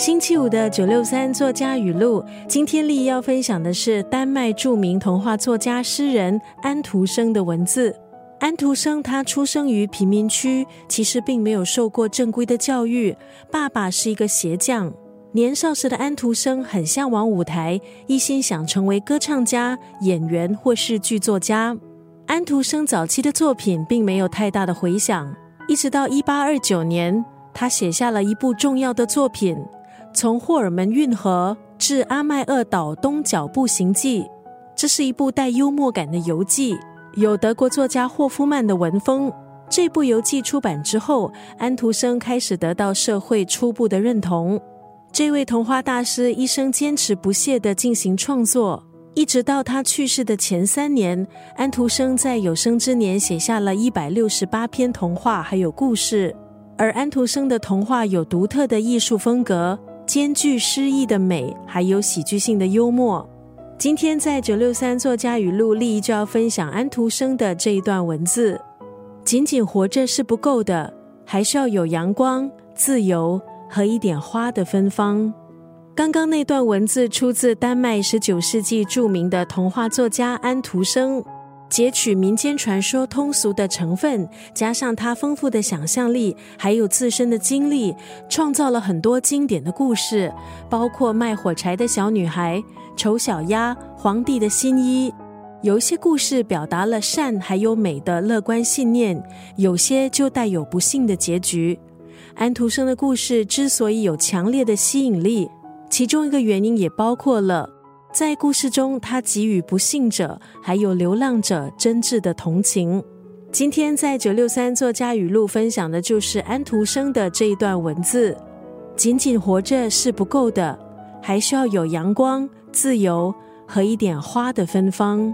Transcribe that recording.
星期五的九六三作家语录，今天丽要分享的是丹麦著名童话作家诗人安徒生的文字。安徒生他出生于贫民区，其实并没有受过正规的教育，爸爸是一个鞋匠。年少时的安徒生很向往舞台，一心想成为歌唱家、演员或是剧作家。安徒生早期的作品并没有太大的回响，一直到一八二九年，他写下了一部重要的作品。从霍尔门运河至阿麦厄岛东角步行记，这是一部带幽默感的游记，有德国作家霍夫曼的文风。这部游记出版之后，安徒生开始得到社会初步的认同。这位童话大师一生坚持不懈地进行创作，一直到他去世的前三年，安徒生在有生之年写下了一百六十八篇童话，还有故事。而安徒生的童话有独特的艺术风格。兼具诗意的美，还有喜剧性的幽默。今天在九六三作家语录立就要分享安徒生的这一段文字：仅仅活着是不够的，还需要有阳光、自由和一点花的芬芳。刚刚那段文字出自丹麦十九世纪著名的童话作家安徒生。截取民间传说通俗的成分，加上他丰富的想象力，还有自身的经历，创造了很多经典的故事，包括卖火柴的小女孩、丑小鸭、皇帝的新衣。有一些故事表达了善还有美的乐观信念，有些就带有不幸的结局。安徒生的故事之所以有强烈的吸引力，其中一个原因也包括了。在故事中，他给予不幸者还有流浪者真挚的同情。今天在九六三作家语录分享的就是安徒生的这一段文字：仅仅活着是不够的，还需要有阳光、自由和一点花的芬芳。